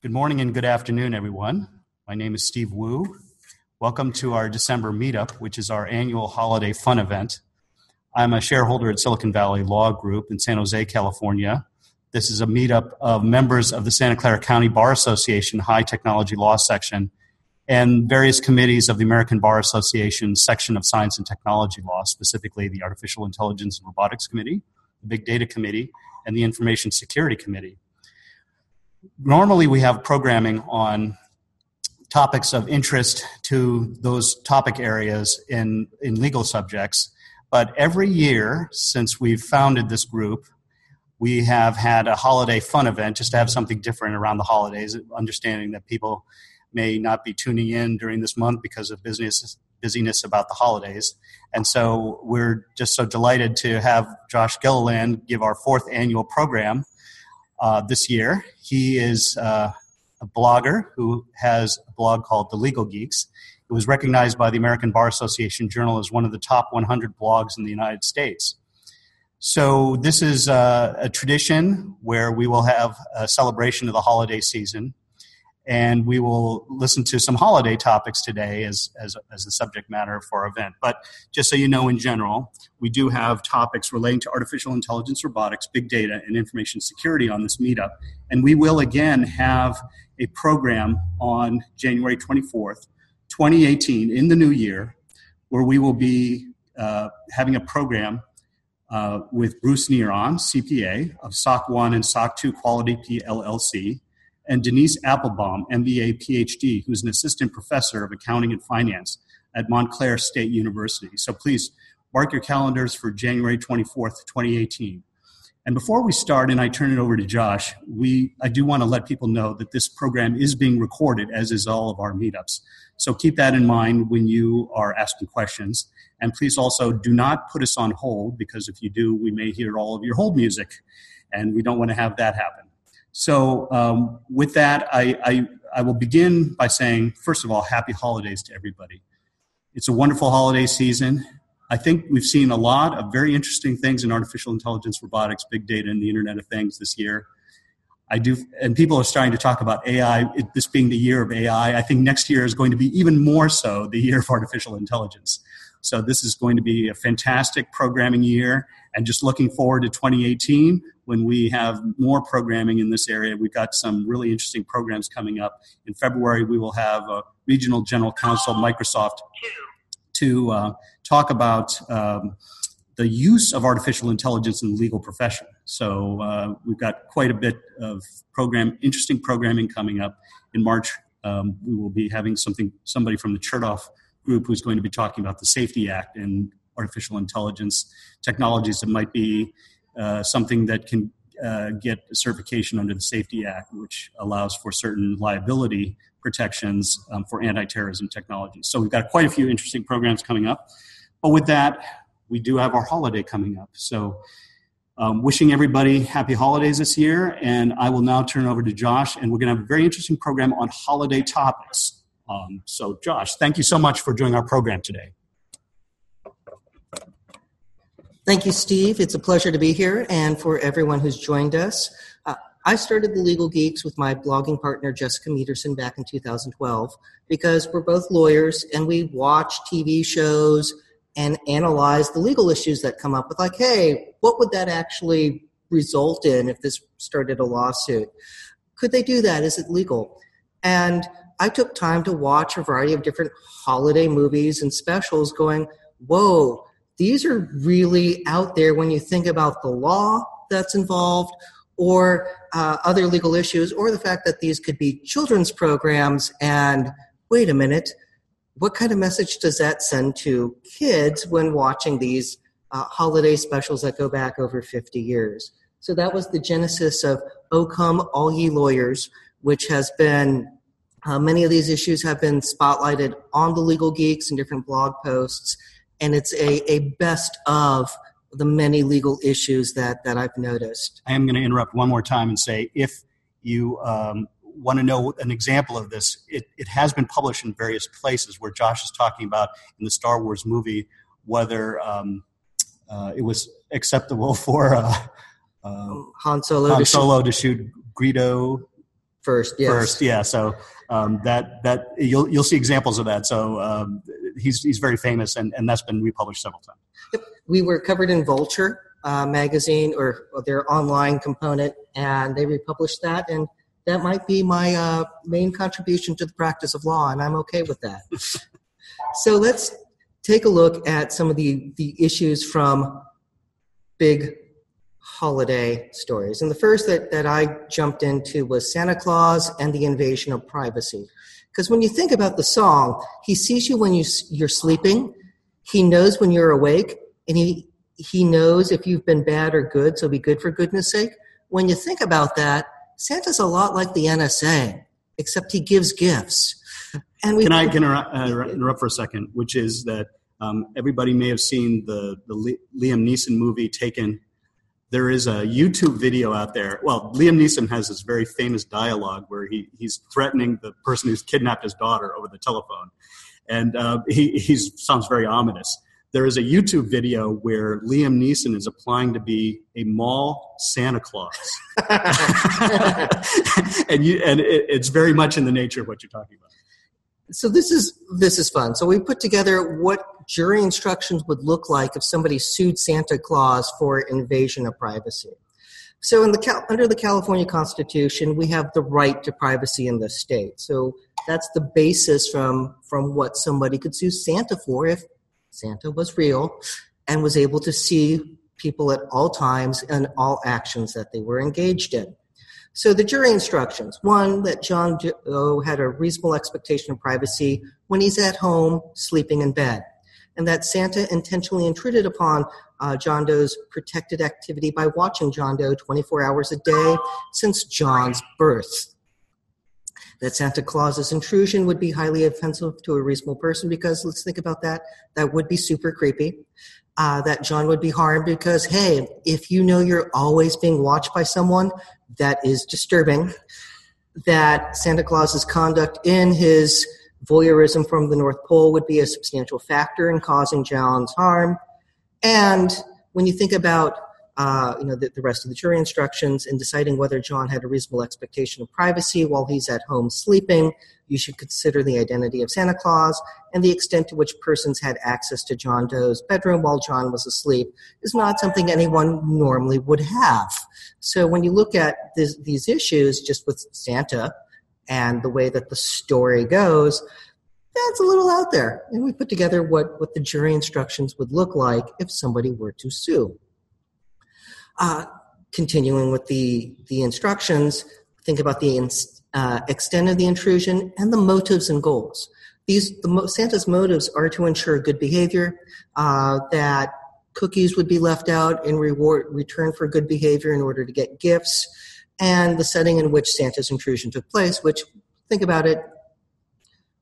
Good morning and good afternoon, everyone. My name is Steve Wu. Welcome to our December meetup, which is our annual holiday fun event. I'm a shareholder at Silicon Valley Law Group in San Jose, California. This is a meetup of members of the Santa Clara County Bar Association High Technology Law Section and various committees of the American Bar Association section of Science and Technology Law, specifically the Artificial Intelligence and Robotics Committee, the Big Data Committee, and the Information Security Committee. Normally, we have programming on topics of interest to those topic areas in, in legal subjects, but every year since we've founded this group, we have had a holiday fun event just to have something different around the holidays, understanding that people may not be tuning in during this month because of business busyness about the holidays. And so we're just so delighted to have Josh Gilliland give our fourth annual program uh, this year. He is uh, a blogger who has a blog called The Legal Geeks. It was recognized by the American Bar Association Journal as one of the top 100 blogs in the United States. So, this is uh, a tradition where we will have a celebration of the holiday season and we will listen to some holiday topics today as, as, as the subject matter for our event. But just so you know, in general, we do have topics relating to artificial intelligence, robotics, big data, and information security on this meetup. And we will again have a program on January 24th, 2018, in the new year, where we will be uh, having a program uh, with Bruce Neron, CPA of SOC 1 and SOC 2 Quality P LLC and Denise Applebaum, MBA, PhD, who's an assistant professor of accounting and finance at Montclair State University. So please mark your calendars for January 24th, 2018. And before we start, and I turn it over to Josh, we I do want to let people know that this program is being recorded, as is all of our meetups. So keep that in mind when you are asking questions. And please also do not put us on hold because if you do, we may hear all of your hold music, and we don't want to have that happen. So, um, with that, I, I, I will begin by saying, first of all, happy holidays to everybody. It's a wonderful holiday season. I think we've seen a lot of very interesting things in artificial intelligence, robotics, big data, and the Internet of Things this year. I do, and people are starting to talk about AI, it, this being the year of AI. I think next year is going to be even more so the year of artificial intelligence. So this is going to be a fantastic programming year, and just looking forward to 2018 when we have more programming in this area. We've got some really interesting programs coming up. In February, we will have a regional general counsel, Microsoft, to uh, talk about um, the use of artificial intelligence in the legal profession. So uh, we've got quite a bit of program, interesting programming coming up. In March, um, we will be having something, somebody from the Chertoff group who's going to be talking about the Safety Act and artificial intelligence technologies that might be uh, something that can uh, get certification under the Safety Act, which allows for certain liability protections um, for anti-terrorism technologies. So we've got quite a few interesting programs coming up. But with that, we do have our holiday coming up. So um, wishing everybody happy holidays this year. And I will now turn over to Josh, and we're going to have a very interesting program on holiday topics. Um, so, Josh, thank you so much for joining our program today. Thank you, Steve. It's a pleasure to be here and for everyone who's joined us. Uh, I started the Legal Geeks with my blogging partner, Jessica Mederson, back in 2012 because we're both lawyers and we watch TV shows and analyze the legal issues that come up with, like, hey, what would that actually result in if this started a lawsuit? Could they do that? Is it legal? And I took time to watch a variety of different holiday movies and specials going, whoa, these are really out there when you think about the law that's involved or uh, other legal issues or the fact that these could be children's programs and wait a minute what kind of message does that send to kids when watching these uh, holiday specials that go back over 50 years? So that was the genesis of o come all ye lawyers which has been uh, many of these issues have been spotlighted on the legal geeks and different blog posts and it's a, a best of the many legal issues that, that I've noticed. I am going to interrupt one more time and say if you um, want to know an example of this, it, it has been published in various places where Josh is talking about in the Star Wars movie whether um, uh, it was acceptable for uh, uh, Han Solo, Han Solo to shoot, to shoot Greedo First, yes. First, yeah. So um, that that you'll you'll see examples of that. So um, he's he's very famous, and, and that's been republished several times. Yep. We were covered in Vulture uh, magazine or, or, their online component, and they republished that, and that might be my uh, main contribution to the practice of law, and I'm okay with that. so let's take a look at some of the the issues from big holiday stories. And the first that, that I jumped into was Santa Claus and the invasion of privacy. Because when you think about the song, he sees you when you, you're sleeping, he knows when you're awake, and he, he knows if you've been bad or good, so be good for goodness sake. When you think about that, Santa's a lot like the NSA, except he gives gifts. And we can I can interrupt, uh, interrupt for a second, which is that um, everybody may have seen the, the Liam Neeson movie Taken there is a YouTube video out there. Well, Liam Neeson has this very famous dialogue where he, he's threatening the person who's kidnapped his daughter over the telephone. And uh, he he's, sounds very ominous. There is a YouTube video where Liam Neeson is applying to be a mall Santa Claus. and you, and it, it's very much in the nature of what you're talking about so this is this is fun. So we put together what jury instructions would look like if somebody sued Santa Claus for invasion of privacy. So the under the California Constitution, we have the right to privacy in the state. So that's the basis from from what somebody could sue Santa for if Santa was real and was able to see people at all times and all actions that they were engaged in. So the jury instructions one, that John Doe oh, had a reasonable expectation of privacy when he's at home sleeping in bed, and that Santa intentionally intruded upon uh, John Doe's protected activity by watching John Doe 24 hours a day since John's birth. That Santa Claus's intrusion would be highly offensive to a reasonable person because let's think about that. That would be super creepy. Uh, that John would be harmed because, hey, if you know you're always being watched by someone, that is disturbing. That Santa Claus's conduct in his voyeurism from the North Pole would be a substantial factor in causing John's harm. And when you think about uh, you know, the, the, rest of the jury instructions in deciding whether John had a reasonable expectation of privacy while he's at home sleeping. You should consider the identity of Santa Claus and the extent to which persons had access to John Doe's bedroom while John was asleep is not something anyone normally would have. So when you look at this, these issues just with Santa and the way that the story goes, that's a little out there. And we put together what, what the jury instructions would look like if somebody were to sue. Uh, continuing with the, the instructions, think about the uh, extent of the intrusion and the motives and goals. These the, Santa's motives are to ensure good behavior, uh, that cookies would be left out in reward return for good behavior in order to get gifts, and the setting in which Santa's intrusion took place. Which think about it,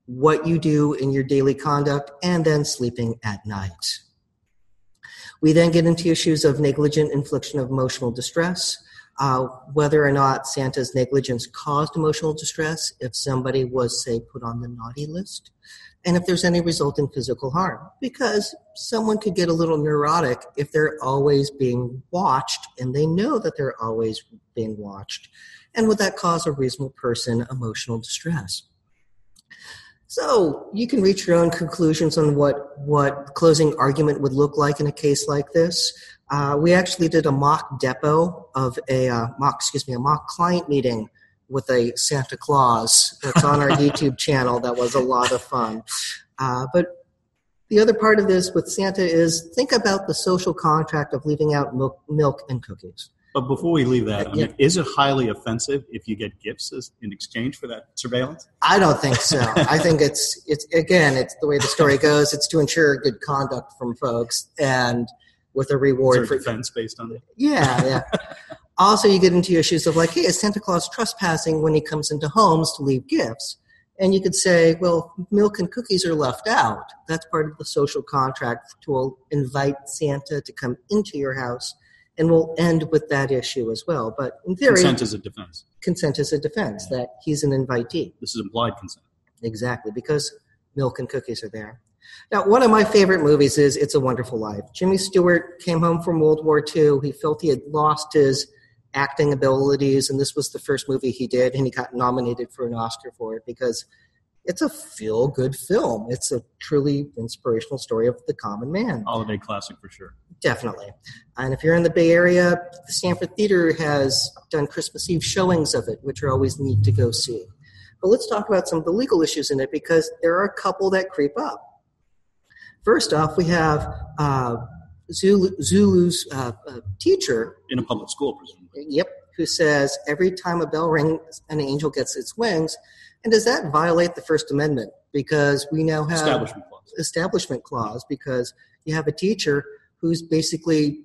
what you do in your daily conduct, and then sleeping at night. We then get into issues of negligent infliction of emotional distress, uh, whether or not Santa's negligence caused emotional distress, if somebody was, say, put on the naughty list, and if there's any resulting physical harm. Because someone could get a little neurotic if they're always being watched and they know that they're always being watched. And would that cause a reasonable person emotional distress? So you can reach your own conclusions on what, what closing argument would look like in a case like this. Uh, we actually did a mock depo of a uh, mock, excuse me, a mock client meeting with a Santa Claus that's on our YouTube channel. That was a lot of fun. Uh, but the other part of this with Santa is think about the social contract of leaving out milk, milk and cookies. But before we leave that, I mean, is it highly offensive if you get gifts as, in exchange for that surveillance? I don't think so. I think it's it's again, it's the way the story goes. It's to ensure good conduct from folks and with a reward for defense based on it. Yeah, yeah. also, you get into issues of like, hey, is Santa Claus trespassing when he comes into homes to leave gifts? And you could say, well, milk and cookies are left out. That's part of the social contract to invite Santa to come into your house and we'll end with that issue as well. But in theory, consent is a defense. Consent is a defense that he's an invitee. This is implied consent. Exactly, because milk and cookies are there. Now, one of my favorite movies is It's a Wonderful Life. Jimmy Stewart came home from World War II. He felt he had lost his acting abilities, and this was the first movie he did, and he got nominated for an Oscar for it because it's a feel good film. It's a truly inspirational story of the common man. Holiday classic for sure. Definitely. And if you're in the Bay Area, the Stanford Theater has done Christmas Eve showings of it, which are always neat to go see. But let's talk about some of the legal issues in it because there are a couple that creep up. First off, we have uh, Zuzu, Zuzu's uh, uh, teacher. In a public school, presumably. Yep, who says every time a bell rings, an angel gets its wings. And does that violate the First Amendment? Because we now have establishment clause. Establishment clause because you have a teacher who's basically,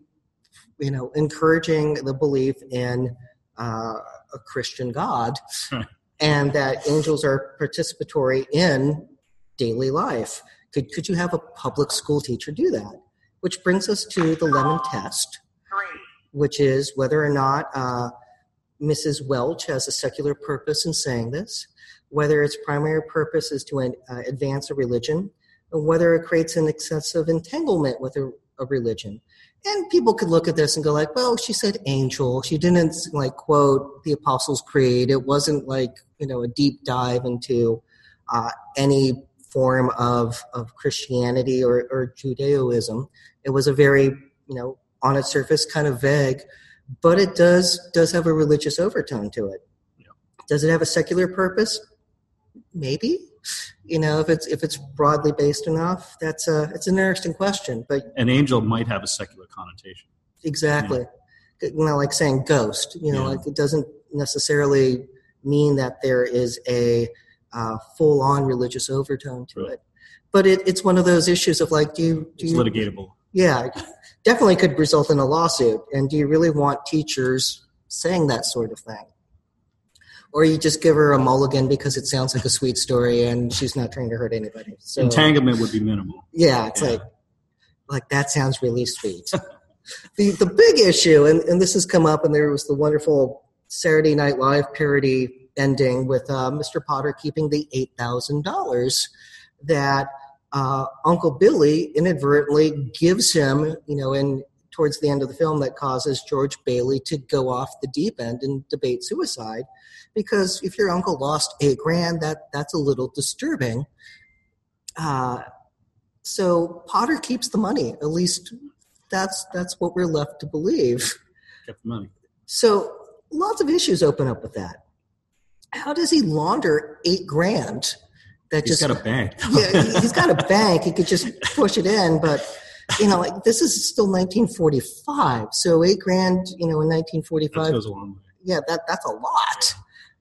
you know, encouraging the belief in uh, a Christian God, and that angels are participatory in daily life. Could could you have a public school teacher do that? Which brings us to the lemon test, which is whether or not uh, Mrs. Welch has a secular purpose in saying this, whether its primary purpose is to uh, advance a religion, or whether it creates an excessive entanglement with a, a, religion. And people could look at this and go like, well, she said angel. She didn't like quote the Apostles' Creed. It wasn't like, you know, a deep dive into uh, any form of, of Christianity or, or Judaism. It was a very, you know, on its surface kind of vague, but it does does have a religious overtone to it. Yeah. Does it have a secular purpose? maybe you know if it's if it's broadly based enough that's a it's an interesting question but an angel might have a secular connotation exactly yeah. you know like saying ghost you know yeah. like it doesn't necessarily mean that there is a uh, full on religious overtone to right. it but it, it's one of those issues of like do you do it's you, litigatable yeah definitely could result in a lawsuit and do you really want teachers saying that sort of thing or you just give her a mulligan because it sounds like a sweet story and she's not trying to hurt anybody. So, Entanglement would be minimal. Yeah, it's yeah. like like that sounds really sweet. the the big issue, and, and this has come up, and there was the wonderful Saturday Night Live parody ending with uh, Mr. Potter keeping the eight thousand dollars that uh, Uncle Billy inadvertently gives him, you know, in towards the end of the film that causes George Bailey to go off the deep end and debate suicide. Because if your uncle lost eight grand, that that's a little disturbing. Uh, so Potter keeps the money. At least that's that's what we're left to believe. Kept the money. So lots of issues open up with that. How does he launder eight grand? That he's just got a bank. yeah, he's got a bank. He could just push it in, but you know, like this is still 1945. So eight grand, you know, in 1945. That goes a long way. Yeah, that that's a lot.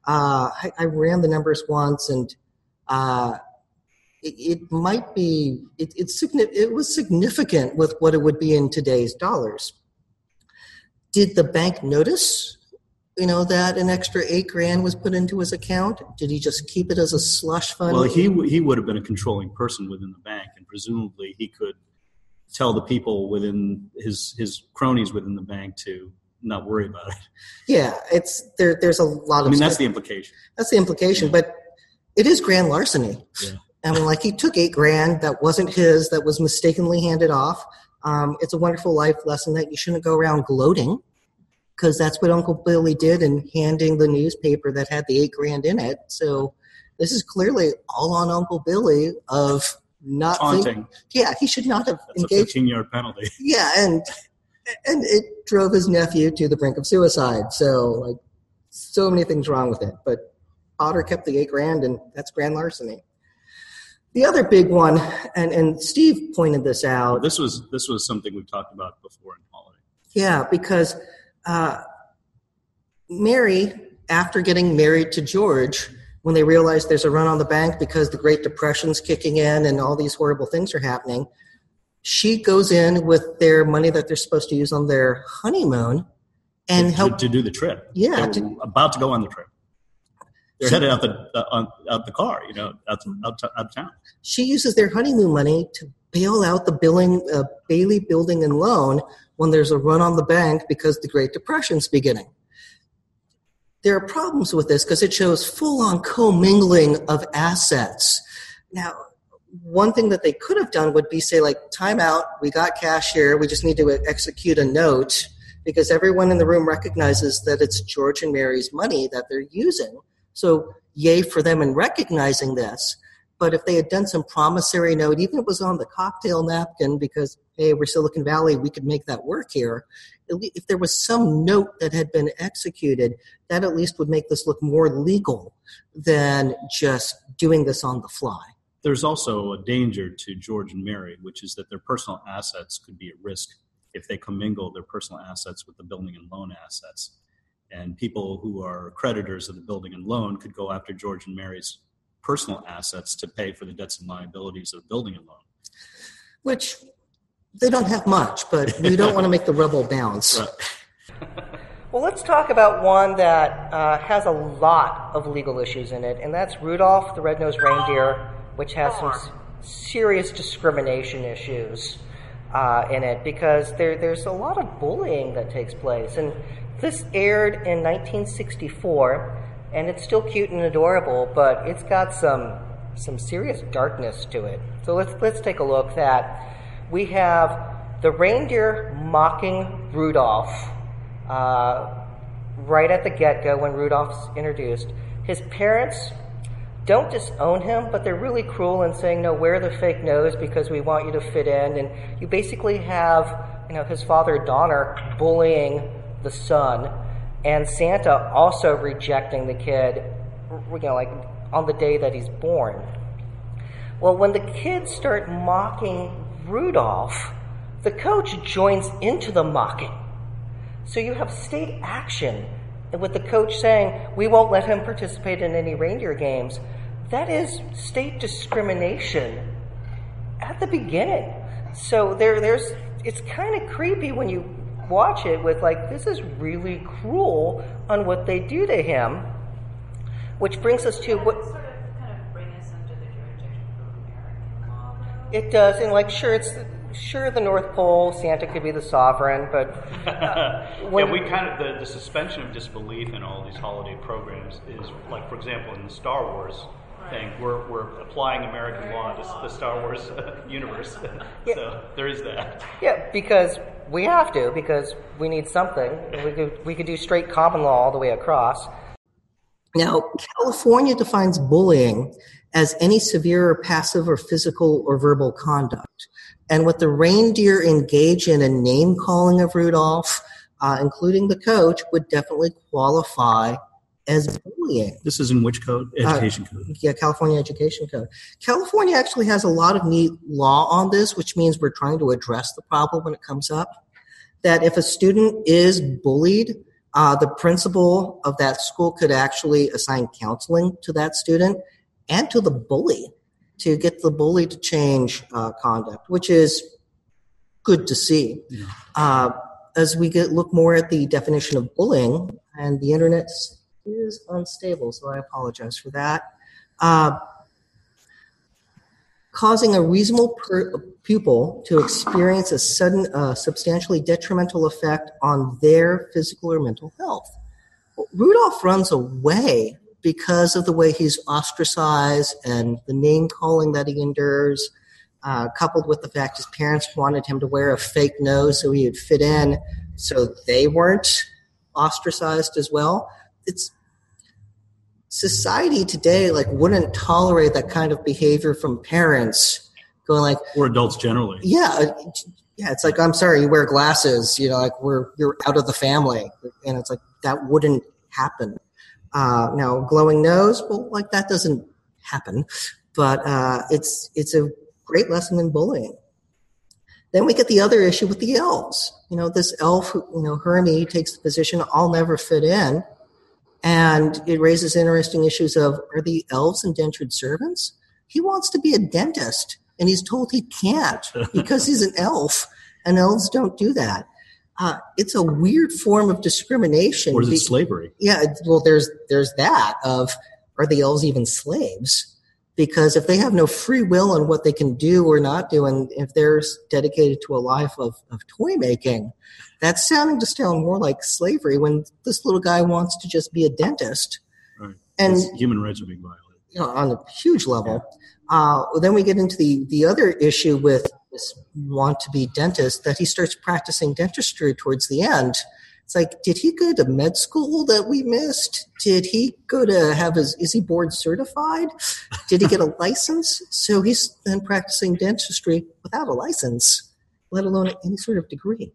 Uh, I, I, ran the numbers once, and uh, it, it, might be it, it's it was significant with what it would be in today's dollars. Did the bank notice? You know that an extra eight grand was put into his account. Did he just keep it as a slush fund? Well, he he would have been a controlling person within the bank, and presumably he could tell the people within his his cronies within the bank to not worry about it. Yeah, it's there. There's a lot of. I mean, that's the implication. That's the implication, yeah. but it is grand larceny. Yeah. I mean, like he took eight grand that wasn't his, that was mistakenly handed off. Um, it's a wonderful life lesson that you shouldn't go around gloating, because that's what Uncle Billy did in handing the newspaper that had the eight grand in it. So this is clearly all on Uncle Billy of not taunting. Think, yeah, he should not have That's engaged. A 15 yard penalty. Yeah, and and it drove his nephew to the brink of suicide. So like, so many things wrong with it. But Potter kept the eight grand, and that's grand larceny. The other big one, and, and Steve pointed this out. This was this was something we've talked about before in holiday. Yeah, because uh, Mary, after getting married to George, when they realize there's a run on the bank because the Great Depression's kicking in and all these horrible things are happening, she goes in with their money that they're supposed to use on their honeymoon and to, help to, do the trip. Yeah, to, about to go on the trip. They're she, headed out the uh, on, out the car, you know, out, out, out of town. She uses their honeymoon money to bail out the billing uh, Bailey Building and Loan when there's a run on the bank because the Great Depression's beginning there are problems with this because it shows full on commingling of assets. Now, one thing that they could have done would be say, like, time out, we got cash here, we just need to execute a note because everyone in the room recognizes that it's George and Mary's money that they're using. So, yay for them in recognizing this. But if they had done some promissory note, even if it was on the cocktail napkin, because, hey, we're Silicon Valley, we could make that work here. If there was some note that had been executed, that at least would make this look more legal than just doing this on the fly. There's also a danger to George and Mary, which is that their personal assets could be at risk if they commingle their personal assets with the building and loan assets. And people who are creditors of the building and loan could go after George and Mary's personal assets to pay for the debts and liabilities of building a loan. Which they don't have much, but we don't want to make the rubble bounce. Right. well, let's talk about one that uh, has a lot of legal issues in it, and that's Rudolph the Red-Nosed Reindeer, which has some serious discrimination issues uh, in it because there, there's a lot of bullying that takes place. And this aired in 1964 and it's still cute and adorable, but it's got some some serious darkness to it. So let's let's take a look. That we have the reindeer mocking Rudolph uh, right at the get go when Rudolph's introduced. His parents don't disown him, but they're really cruel in saying, "No, wear the fake nose because we want you to fit in." And you basically have you know his father Donner bullying the son and Santa also rejecting the kid, you know, like on the day that he's born. Well, when the kids start mocking Rudolph, the coach joins into the mocking. So you have state action with the coach saying, We won't let him participate in any reindeer games. That is state discrimination at the beginning. So there, there's, it's kind of creepy when you watch it with like, this is really cruel on what they do to him. Which brings us to what. Sort of, kind of bring us under the jurisdiction of law. It does, and like, sure, it's sure the North Pole, Santa could be the sovereign, but uh, yeah, we kind of the, the suspension of disbelief in all these holiday programs is like, for example, in the Star Wars thing. We're, we're applying American law to the Star Wars universe. Yeah. So there is that. Yeah, because we have to, because we need something. We could, we could do straight common law all the way across. Now, California defines bullying as any severe or passive or physical or verbal conduct. And what the reindeer engage in a name calling of Rudolph, uh, including the coach, would definitely qualify as bullying. This is in which code? Uh, education uh, code. Yeah, California Education Code. California actually has a lot of neat law on this, which means we're trying to address the problem when it comes up. That if a student is bullied, uh, the principal of that school could actually assign counseling to that student and to the bully to get the bully to change uh, conduct, which is good to see. Yeah. Uh, as we get look more at the definition of bullying, and the internet's is unstable, so I apologize for that. Uh, causing a reasonable per- pupil to experience a sudden, uh, substantially detrimental effect on their physical or mental health. Rudolph runs away because of the way he's ostracized and the name calling that he endures, uh, coupled with the fact his parents wanted him to wear a fake nose so he would fit in, so they weren't ostracized as well it's society today like wouldn't tolerate that kind of behavior from parents going like or adults generally. Yeah yeah it's like i'm sorry you wear glasses you know like we're you're out of the family. And it's like that wouldn't happen. Uh, now glowing nose well like that doesn't happen. But uh, it's it's a great lesson in bullying. Then we get the other issue with the elves. You know this elf you know hermie takes the position i'll never fit in and it raises interesting issues of are the elves indentured servants? He wants to be a dentist, and he's told he can't because he's an elf, and elves don't do that. Uh, it's a weird form of discrimination. Or is it slavery? Yeah, well, there's there's that of are the elves even slaves? Because if they have no free will on what they can do or not do, and if they're dedicated to a life of, of toy making, that's sounding to sound more like slavery when this little guy wants to just be a dentist. Right. And human rights are being violated. You know, on a huge level. Uh, then we get into the, the other issue with this want to be dentist that he starts practicing dentistry towards the end. It's like, did he go to med school that we missed? Did he go to have his, is he board certified? Did he get a license? So he's then practicing dentistry without a license, let alone any sort of degree.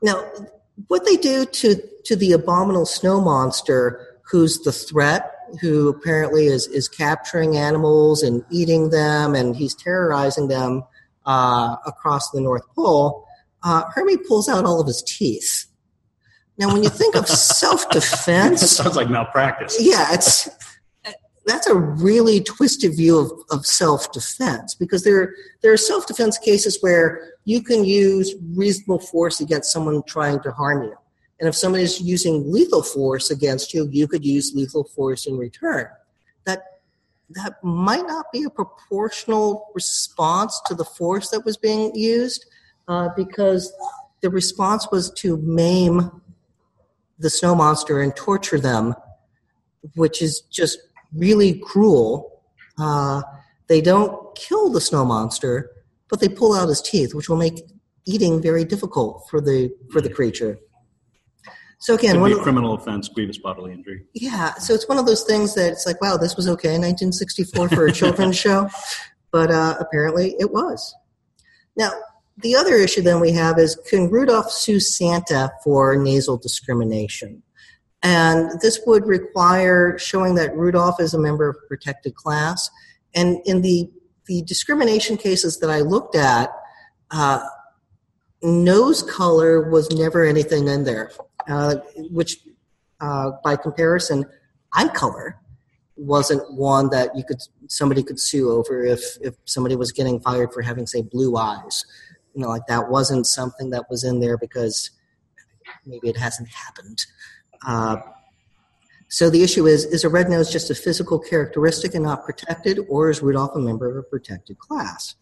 Now, what they do to, to the abominable snow monster, who's the threat, who apparently is, is capturing animals and eating them, and he's terrorizing them uh, across the North Pole, uh, Hermie pulls out all of his teeth. Now, when you think of self defense, sounds like malpractice. Yeah, it's that's a really twisted view of, of self defense because there there are self defense cases where you can use reasonable force against someone trying to harm you. And if somebody is using lethal force against you, you could use lethal force in return. That that might not be a proportional response to the force that was being used, uh, because the response was to maim the snow monster and torture them, which is just really cruel. Uh, they don't kill the snow monster, but they pull out his teeth, which will make eating very difficult for the for the creature. So again, one of- criminal offense, grievous bodily injury. yeah, so it's one of those things that it's like, wow, this was okay in 1964 for a children's show, but uh, apparently it was. Now, the other issue then we have is can Rudolph sue Santa for nasal discrimination? And this would require showing that Rudolph is a member of a protected class. And in the, the discrimination cases that I looked at, uh, nose color was never anything in there, uh, which uh, by comparison, eye color wasn't one that you could somebody could sue over if if somebody was getting fired for having say blue eyes. You know, like that wasn't something that was in there because maybe it hasn't happened. Uh, so the issue is: is a red nose just a physical characteristic and not protected, or is Rudolph a member of a protected class?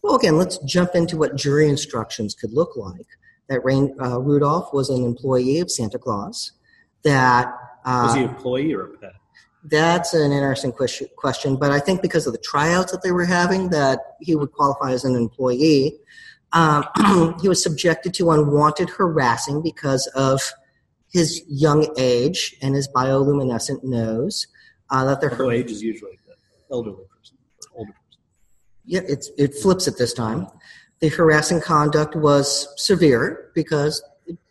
Well, again, let's jump into what jury instructions could look like. That Rain, uh, Rudolph was an employee of Santa Claus. That uh, Was he an employee or a pet? that's an interesting question, question, but I think because of the tryouts that they were having, that he would qualify as an employee. Um, he was subjected to unwanted harassing because of his young age and his bioluminescent nose. Uh, that they're age is usually the elderly person older person. yeah, it's, it flips at this time. The harassing conduct was severe because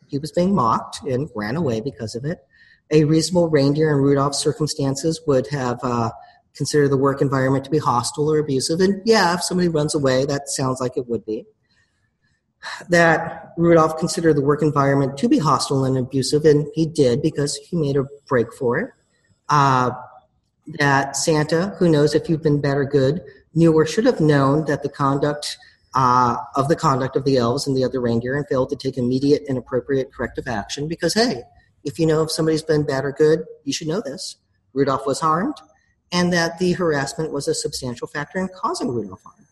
he was being mocked and ran away because of it. A reasonable reindeer in Rudolph's circumstances would have uh, considered the work environment to be hostile or abusive. And yeah, if somebody runs away, that sounds like it would be. That Rudolph considered the work environment to be hostile and abusive, and he did because he made a break for it. Uh, that Santa, who knows if you've been bad or good, knew or should have known that the conduct uh, of the conduct of the elves and the other reindeer and failed to take immediate and appropriate corrective action because hey if you know if somebody's been bad or good you should know this rudolph was harmed and that the harassment was a substantial factor in causing rudolph harm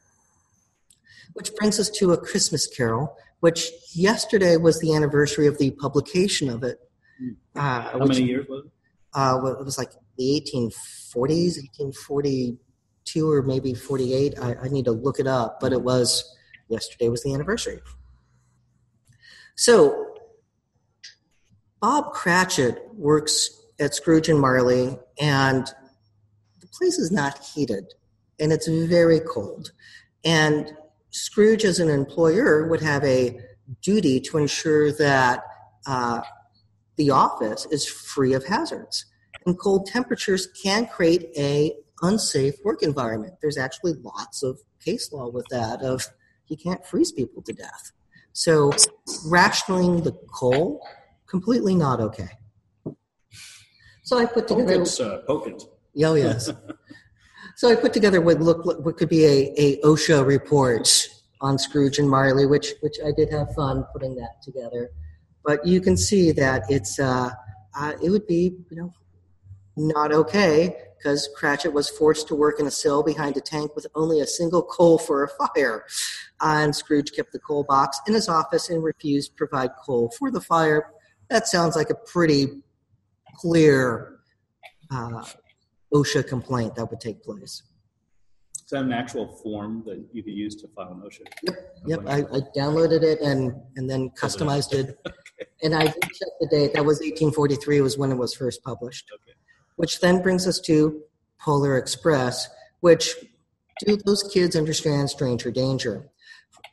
which brings us to a christmas carol which yesterday was the anniversary of the publication of it uh, How which- many years was it? uh, well, it was like the 1840s, 1842 or maybe 48. I, I need to look it up, but it was yesterday was the anniversary. So Bob Cratchit works at Scrooge and Marley, and the place is not heated, and it's very cold. And Scrooge, as an employer, would have a duty to ensure that uh, the office is free of hazards. And cold temperatures can create a unsafe work environment. There's actually lots of case law with that of you can't freeze people to death. So rationing the coal, completely not okay. So I put together Pokins, uh, Pokins. Oh yes. so I put together what look what could be a, a OSHA report on Scrooge and Marley, which which I did have fun putting that together. But you can see that it's uh, uh, it would be you know not okay because Cratchit was forced to work in a cell behind a tank with only a single coal for a fire. Uh, and Scrooge kept the coal box in his office and refused to provide coal for the fire. That sounds like a pretty clear uh, OSHA complaint that would take place. Is that an actual form that you could use to file a motion? Yep, I, I downloaded it and, and then customized it. And I checked the date. That was 1843 was when it was first published. Okay. Which then brings us to Polar Express, which do those kids understand stranger danger?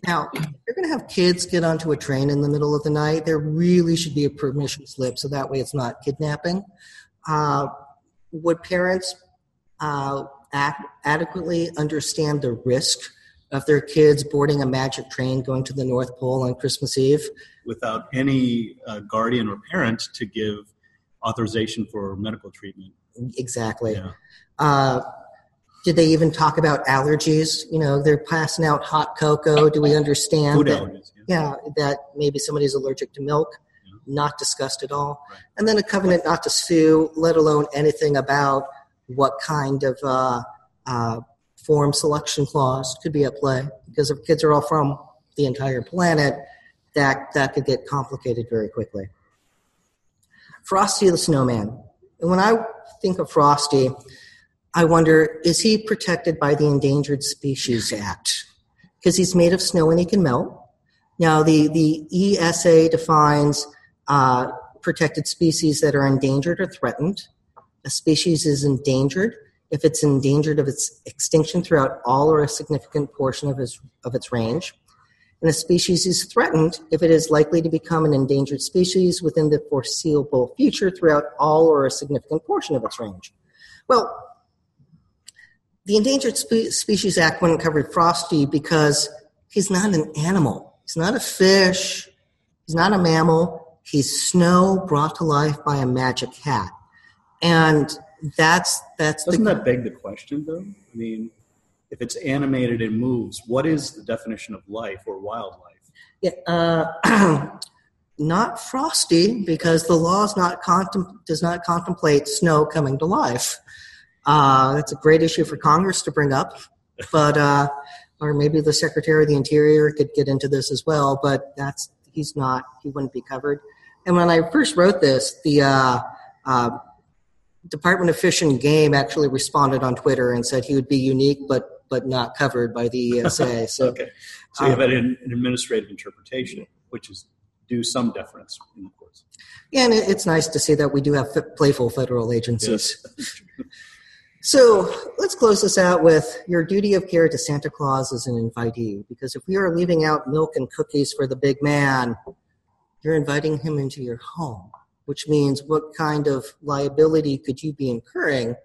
Now, if you're going to have kids get onto a train in the middle of the night, there really should be a permission slip so that way it's not kidnapping. Uh, would parents uh, adequately understand the risk of their kids boarding a magic train going to the North Pole on Christmas Eve? Without any uh, guardian or parent to give authorization for medical treatment. Exactly. Yeah. Uh, did they even talk about allergies? You know, they're passing out hot cocoa. Do we understand Food that? allergies. Yeah. Yeah, that maybe somebody's allergic to milk. Not discussed at all. Right. And then a covenant not to sue, let alone anything about what kind of uh, uh, forum selection clause could be at play. Because if kids are all from the entire planet, that that could get complicated very quickly. Frosty the Snowman. And when I think of Frosty, I wonder is he protected by the Endangered Species Act? Because he's made of snow and he can melt. Now, the, the ESA defines uh, protected species that are endangered or threatened. A species is endangered if it's endangered of its extinction throughout all or a significant portion of its, of its range. And a species is threatened if it is likely to become an endangered species within the foreseeable future throughout all or a significant portion of its range. Well, the Endangered Spe- Species Act wouldn't cover Frosty because he's not an animal. He's not a fish. He's not a mammal. He's snow brought to life by a magic hat. And that's that's Doesn't the that beg the question, though? I mean, if it's animated and moves, what is the definition of life or wildlife? Yeah, uh, not frosty because the law not contem- does not contemplate snow coming to life. Uh, that's a great issue for Congress to bring up, but uh, or maybe the Secretary of the Interior could get into this as well. But that's he's not he wouldn't be covered. And when I first wrote this, the uh, uh, Department of Fish and Game actually responded on Twitter and said he would be unique, but but not covered by the ESA. So Okay. So you have an, an administrative interpretation, which is due some deference in the courts. Yeah, and it- it's nice to see that we do have f- playful federal agencies. Yes. So let's close this out with your duty of care to Santa Claus as an invitee. Because if we are leaving out milk and cookies for the big man, you're inviting him into your home, which means what kind of liability could you be incurring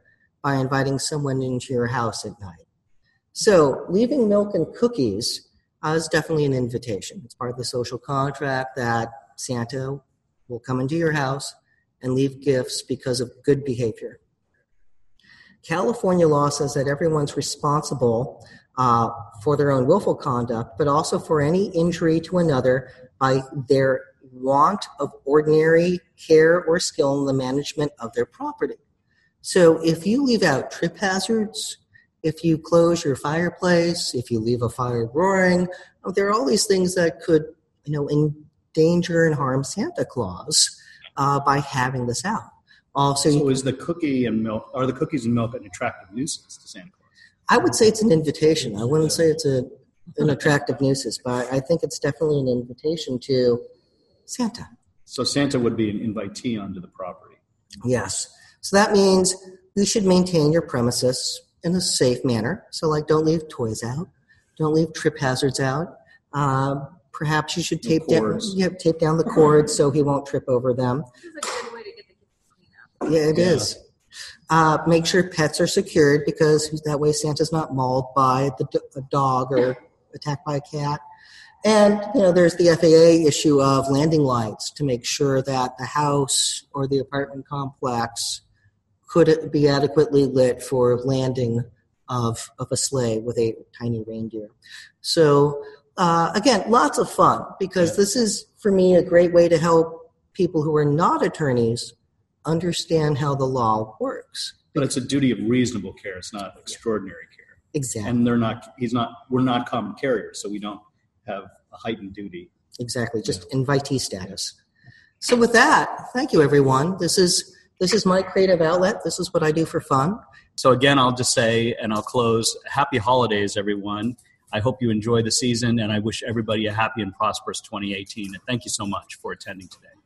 by inviting someone into your house at night? So leaving milk and cookies uh, is definitely an invitation. It's part of the social contract that Santa will come into your house and leave gifts because of good behavior. California law says that everyone's responsible uh, for their own willful conduct, but also for any injury to another by their want of ordinary care or skill in the management of their property. So if you leave out trip hazards, if you close your fireplace, if you leave a fire roaring, there are all these things that could, you know, endanger and harm Santa Claus uh, by having this out. Also, So is the cookie and milk, are the cookies and milk an attractive nuisance to Santa Claus? I would say it's an invitation. I wouldn't say it's a, an attractive nuisance, but I think it's definitely an invitation to Santa. So Santa would be an invitee onto the property. Yes. So that means you should maintain your premises in a safe manner. So, like, don't leave toys out, don't leave trip hazards out. Um, perhaps you should tape down, yeah, tape down the cords so he won't trip over them. This is a good way to get the kids to clean up. Yeah, it Yeah. is. Uh, make sure pets are secured because that way Santa's not mauled by the d- a dog or attacked by a cat. And you know, there's the FAA issue of landing lights to make sure that the house or the apartment complex could be adequately lit for landing of of a sleigh with a tiny reindeer. So uh, again, lots of fun because Yeah. this is for me a great way to help people who are not attorneys understand how the law works. But it's a duty of reasonable care. It's not extraordinary care. Exactly. And they're not, he's not, we're not common carriers, so we don't have a heightened duty. Exactly. Just invitee status. So with that, thank you everyone. This is this is my creative outlet. This is what I do for fun. So, again, I'll just say, and I'll close happy holidays, everyone. I hope you enjoy the season, and I wish everybody a happy and prosperous 2018. And thank you so much for attending today.